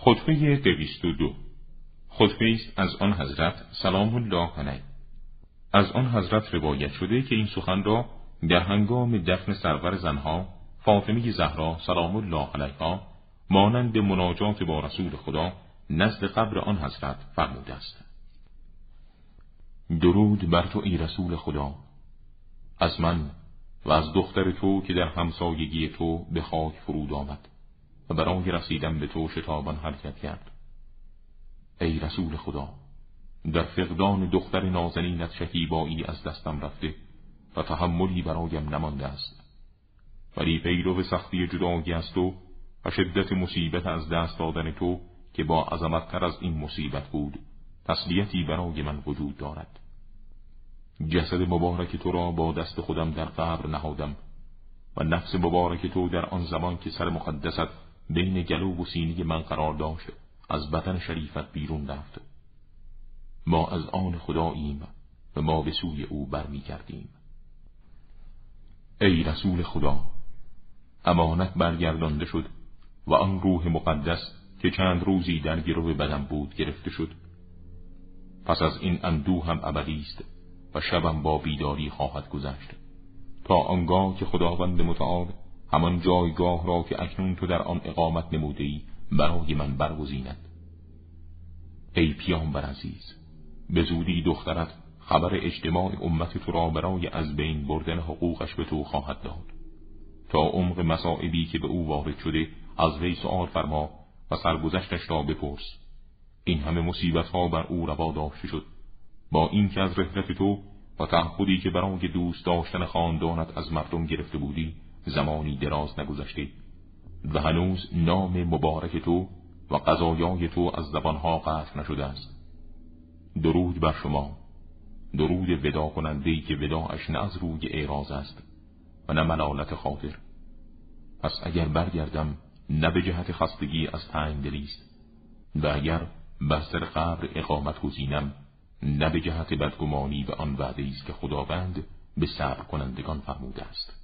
خطبه دویست و دو. خطبه است از آن حضرت سلام الله علیه. از آن حضرت روایت شده که این سخن را در هنگام دفن سرور زنها فاطمه زهرا سلام الله علیها مانند مناجات با رسول خدا نزد قبر آن حضرت فرموده است. درود بر تو ای رسول خدا. از من و از دختر تو که در همسایگی تو به خاک فرود آمد. و برای رسیدن به تو شتابان حرکت کرد. ای رسول خدا در فقدان دختر نازنینت شکیبایی از دستم رفته و تحملی برایم نمانده است. ولی پیرو سختی جدایی از تو و شدت مصیبت از دست دادن تو که با عظمت تر از این مصیبت بود تسلیتی برای من وجود دارد. جسد مبارک تو را با دست خودم در قبر نهادم و نفس مبارک تو در آن زمان که سر مقدست بین گلو و سینی من قرار داشت از بدن شریفت بیرون رفت. ما از آن خداییم و ما به سوی او برمیگردیم. ای رسول خدا امانت برگردانده شد و آن روح مقدس که چند روزی در گرو بدن بود گرفته شد. پس از این اندوه هم ابدی است و شبم با بیداری خواهد گذشت. تا آنگاه که خداوند متعال همان جایگاه را که اکنون تو در آن اقامت نموده ای برای من برگزیند. ای پیامبر عزیز به زودی دخترت خبر اجتماع امت تو را برای از بین بردن حقوقش به تو خواهد داد. تا عمق مسائبی که به او وارد شده از وی سؤال فرما و سرگذشتش را بپرس. این همه مصیبت ها بر او روا داشته شد. با اینکه از رحلت تو و تعهدی که برای دوست داشتن خاندانت از مردم گرفته بودی زمانی دراز نگذشته و هنوز نام مبارک تو و قضایای تو از زبانها قطع نشده است. درود بر شما. درود ودا کننده که وداعش نه از روی اعراض است و نه ملالت خاطر. پس اگر برگردم نه به جهت خستگی از تنگ دلیست و اگر بر سر قبر اقامت گزینم نه به جهت بدگمانی به آن وعده است که خداوند به صبر کنندگان فرموده است.